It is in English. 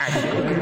Ah,